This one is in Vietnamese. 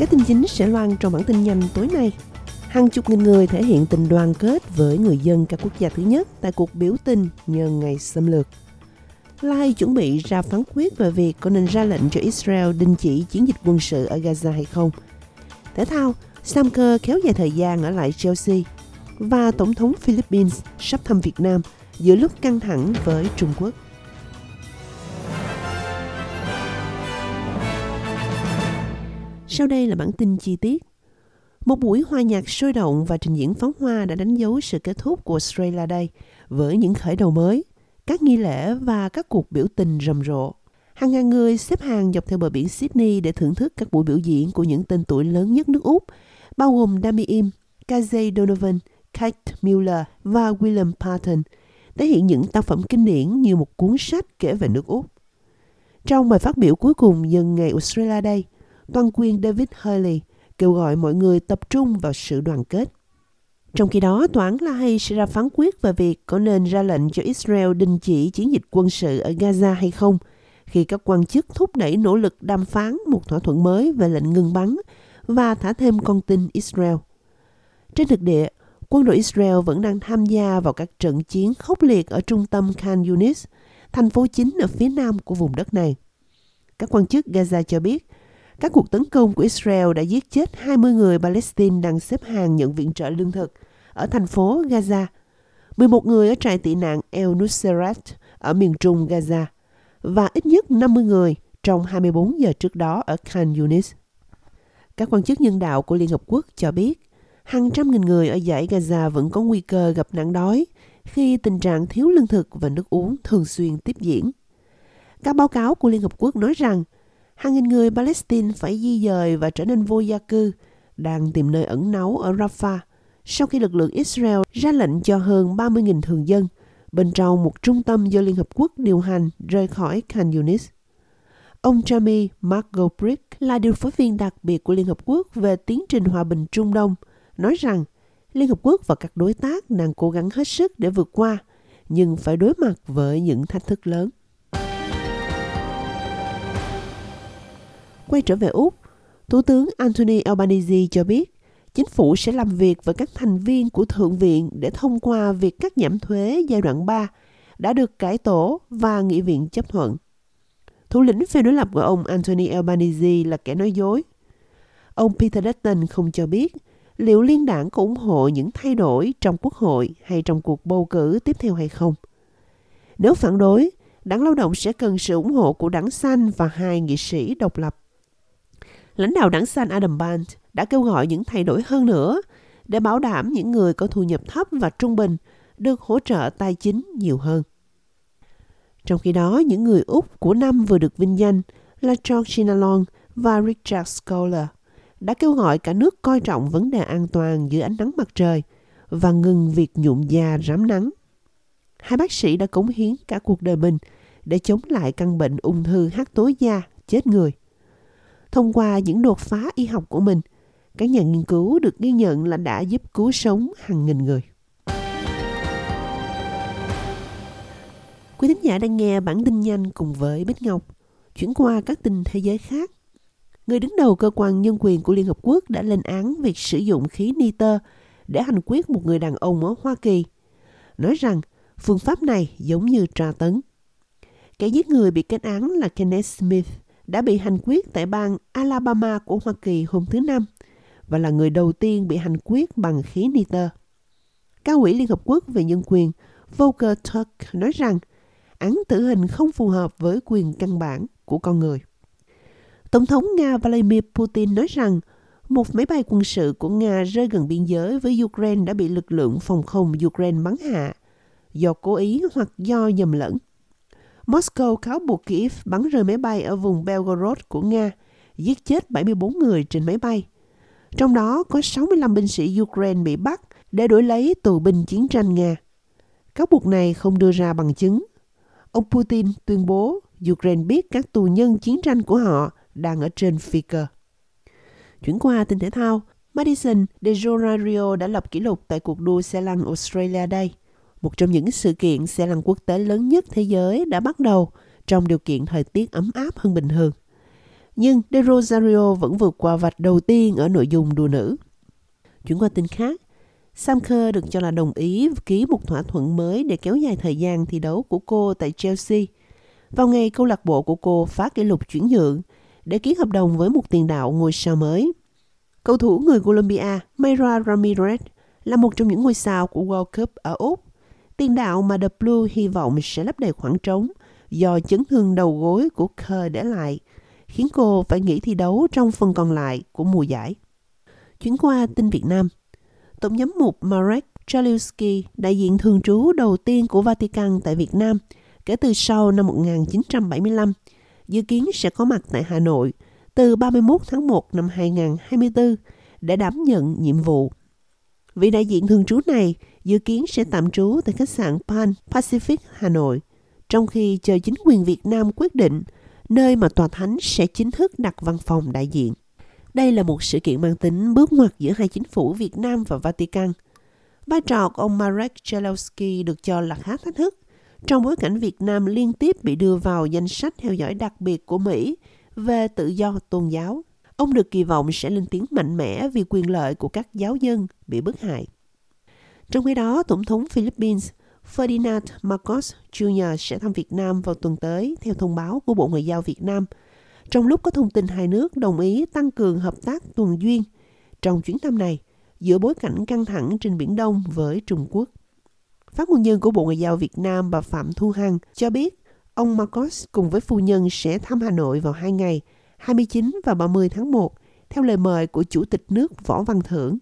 Các tin chính sẽ loan trong bản tin nhanh tối nay. Hàng chục nghìn người thể hiện tình đoàn kết với người dân các quốc gia thứ nhất tại cuộc biểu tình nhân ngày xâm lược. Lai chuẩn bị ra phán quyết về việc có nên ra lệnh cho Israel đình chỉ chiến dịch quân sự ở Gaza hay không. Thể thao, Sam Kerr kéo dài thời gian ở lại Chelsea và Tổng thống Philippines sắp thăm Việt Nam giữa lúc căng thẳng với Trung Quốc. Sau đây là bản tin chi tiết. Một buổi hòa nhạc sôi động và trình diễn pháo hoa đã đánh dấu sự kết thúc của Australia Day với những khởi đầu mới, các nghi lễ và các cuộc biểu tình rầm rộ. Hàng ngàn người xếp hàng dọc theo bờ biển Sydney để thưởng thức các buổi biểu diễn của những tên tuổi lớn nhất nước Úc, bao gồm Dami Im, Kazay Donovan, Kate Miller và William Patton, thể hiện những tác phẩm kinh điển như một cuốn sách kể về nước Úc. Trong bài phát biểu cuối cùng nhân ngày Australia Day, toàn quyền David Hurley kêu gọi mọi người tập trung vào sự đoàn kết. Trong khi đó, tòa án La Hay sẽ ra phán quyết về việc có nên ra lệnh cho Israel đình chỉ chiến dịch quân sự ở Gaza hay không, khi các quan chức thúc đẩy nỗ lực đàm phán một thỏa thuận mới về lệnh ngừng bắn và thả thêm con tin Israel. Trên thực địa, quân đội Israel vẫn đang tham gia vào các trận chiến khốc liệt ở trung tâm Khan Yunis, thành phố chính ở phía nam của vùng đất này. Các quan chức Gaza cho biết các cuộc tấn công của Israel đã giết chết 20 người Palestine đang xếp hàng nhận viện trợ lương thực ở thành phố Gaza, 11 người ở trại tị nạn El Nusrat ở miền trung Gaza và ít nhất 50 người trong 24 giờ trước đó ở Khan Yunis. Các quan chức nhân đạo của Liên Hợp Quốc cho biết hàng trăm nghìn người ở giải Gaza vẫn có nguy cơ gặp nạn đói khi tình trạng thiếu lương thực và nước uống thường xuyên tiếp diễn. Các báo cáo của Liên Hợp Quốc nói rằng hàng nghìn người Palestine phải di dời và trở nên vô gia cư, đang tìm nơi ẩn náu ở Rafah sau khi lực lượng Israel ra lệnh cho hơn 30.000 thường dân bên trong một trung tâm do Liên Hợp Quốc điều hành rời khỏi Khan Yunis. Ông Jamie McGobrick là điều phối viên đặc biệt của Liên Hợp Quốc về tiến trình hòa bình Trung Đông, nói rằng Liên Hợp Quốc và các đối tác đang cố gắng hết sức để vượt qua, nhưng phải đối mặt với những thách thức lớn. Quay trở về Úc, Thủ tướng Anthony Albanese cho biết chính phủ sẽ làm việc với các thành viên của Thượng viện để thông qua việc cắt giảm thuế giai đoạn 3 đã được cải tổ và nghị viện chấp thuận. Thủ lĩnh phe đối lập của ông Anthony Albanese là kẻ nói dối. Ông Peter Dutton không cho biết liệu liên đảng có ủng hộ những thay đổi trong quốc hội hay trong cuộc bầu cử tiếp theo hay không. Nếu phản đối, đảng lao động sẽ cần sự ủng hộ của đảng xanh và hai nghị sĩ độc lập lãnh đạo đảng xanh Adam Band đã kêu gọi những thay đổi hơn nữa để bảo đảm những người có thu nhập thấp và trung bình được hỗ trợ tài chính nhiều hơn. Trong khi đó, những người Úc của năm vừa được vinh danh là Georgina Long và Richard Scholar đã kêu gọi cả nước coi trọng vấn đề an toàn dưới ánh nắng mặt trời và ngừng việc nhuộm da rám nắng. Hai bác sĩ đã cống hiến cả cuộc đời mình để chống lại căn bệnh ung thư hắc tố da chết người. Thông qua những đột phá y học của mình, các nhà nghiên cứu được ghi nhận là đã giúp cứu sống hàng nghìn người. Quý thính giả đang nghe bản tin nhanh cùng với Bích Ngọc. Chuyển qua các tin thế giới khác. Người đứng đầu cơ quan nhân quyền của Liên Hợp Quốc đã lên án việc sử dụng khí nitơ để hành quyết một người đàn ông ở Hoa Kỳ, nói rằng phương pháp này giống như tra tấn. Kẻ giết người bị kết án là Kenneth Smith, đã bị hành quyết tại bang Alabama của Hoa Kỳ hôm thứ Năm và là người đầu tiên bị hành quyết bằng khí nitơ. Cao ủy Liên Hợp Quốc về nhân quyền Volker Turk nói rằng án tử hình không phù hợp với quyền căn bản của con người. Tổng thống Nga Vladimir Putin nói rằng một máy bay quân sự của Nga rơi gần biên giới với Ukraine đã bị lực lượng phòng không Ukraine bắn hạ do cố ý hoặc do nhầm lẫn. Moscow cáo buộc Kyiv bắn rơi máy bay ở vùng Belgorod của Nga, giết chết 74 người trên máy bay. Trong đó có 65 binh sĩ Ukraine bị bắt để đổi lấy tù binh chiến tranh Nga. Cáo buộc này không đưa ra bằng chứng. Ông Putin tuyên bố Ukraine biết các tù nhân chiến tranh của họ đang ở trên phi cơ. Chuyển qua tin thể thao, Madison De Jorario đã lập kỷ lục tại cuộc đua xe lăn Australia đây một trong những sự kiện xe lăn quốc tế lớn nhất thế giới đã bắt đầu trong điều kiện thời tiết ấm áp hơn bình thường. nhưng De Rosario vẫn vượt qua vạch đầu tiên ở nội dung đua nữ. Chuyển qua tin khác, Sam Kerr được cho là đồng ý ký một thỏa thuận mới để kéo dài thời gian thi đấu của cô tại Chelsea. Vào ngày câu lạc bộ của cô phá kỷ lục chuyển nhượng để ký hợp đồng với một tiền đạo ngôi sao mới. Cầu thủ người Colombia Mayra Ramirez là một trong những ngôi sao của World Cup ở Úc. Tiền đạo mà The Blue hy vọng sẽ lấp đầy khoảng trống do chấn thương đầu gối của Kerr để lại, khiến cô phải nghỉ thi đấu trong phần còn lại của mùa giải. Chuyển qua tin Việt Nam, Tổng giám mục Marek Chalewski, đại diện thường trú đầu tiên của Vatican tại Việt Nam, kể từ sau năm 1975, dự kiến sẽ có mặt tại Hà Nội từ 31 tháng 1 năm 2024 để đảm nhận nhiệm vụ. Vị đại diện thường trú này dự kiến sẽ tạm trú tại khách sạn Pan Pacific Hà Nội, trong khi chờ chính quyền Việt Nam quyết định nơi mà tòa thánh sẽ chính thức đặt văn phòng đại diện. Đây là một sự kiện mang tính bước ngoặt giữa hai chính phủ Việt Nam và Vatican. Vai trò của ông Marek Chalowski được cho là khá thách thức trong bối cảnh Việt Nam liên tiếp bị đưa vào danh sách theo dõi đặc biệt của Mỹ về tự do tôn giáo. Ông được kỳ vọng sẽ lên tiếng mạnh mẽ vì quyền lợi của các giáo dân bị bức hại. Trong khi đó, Tổng thống Philippines Ferdinand Marcos Jr. sẽ thăm Việt Nam vào tuần tới theo thông báo của Bộ Ngoại giao Việt Nam – trong lúc có thông tin hai nước đồng ý tăng cường hợp tác tuần duyên trong chuyến thăm này giữa bối cảnh căng thẳng trên Biển Đông với Trung Quốc. Phát ngôn nhân của Bộ Ngoại giao Việt Nam bà Phạm Thu Hằng cho biết ông Marcos cùng với phu nhân sẽ thăm Hà Nội vào hai ngày 29 và 30 tháng 1 theo lời mời của Chủ tịch nước Võ Văn Thưởng.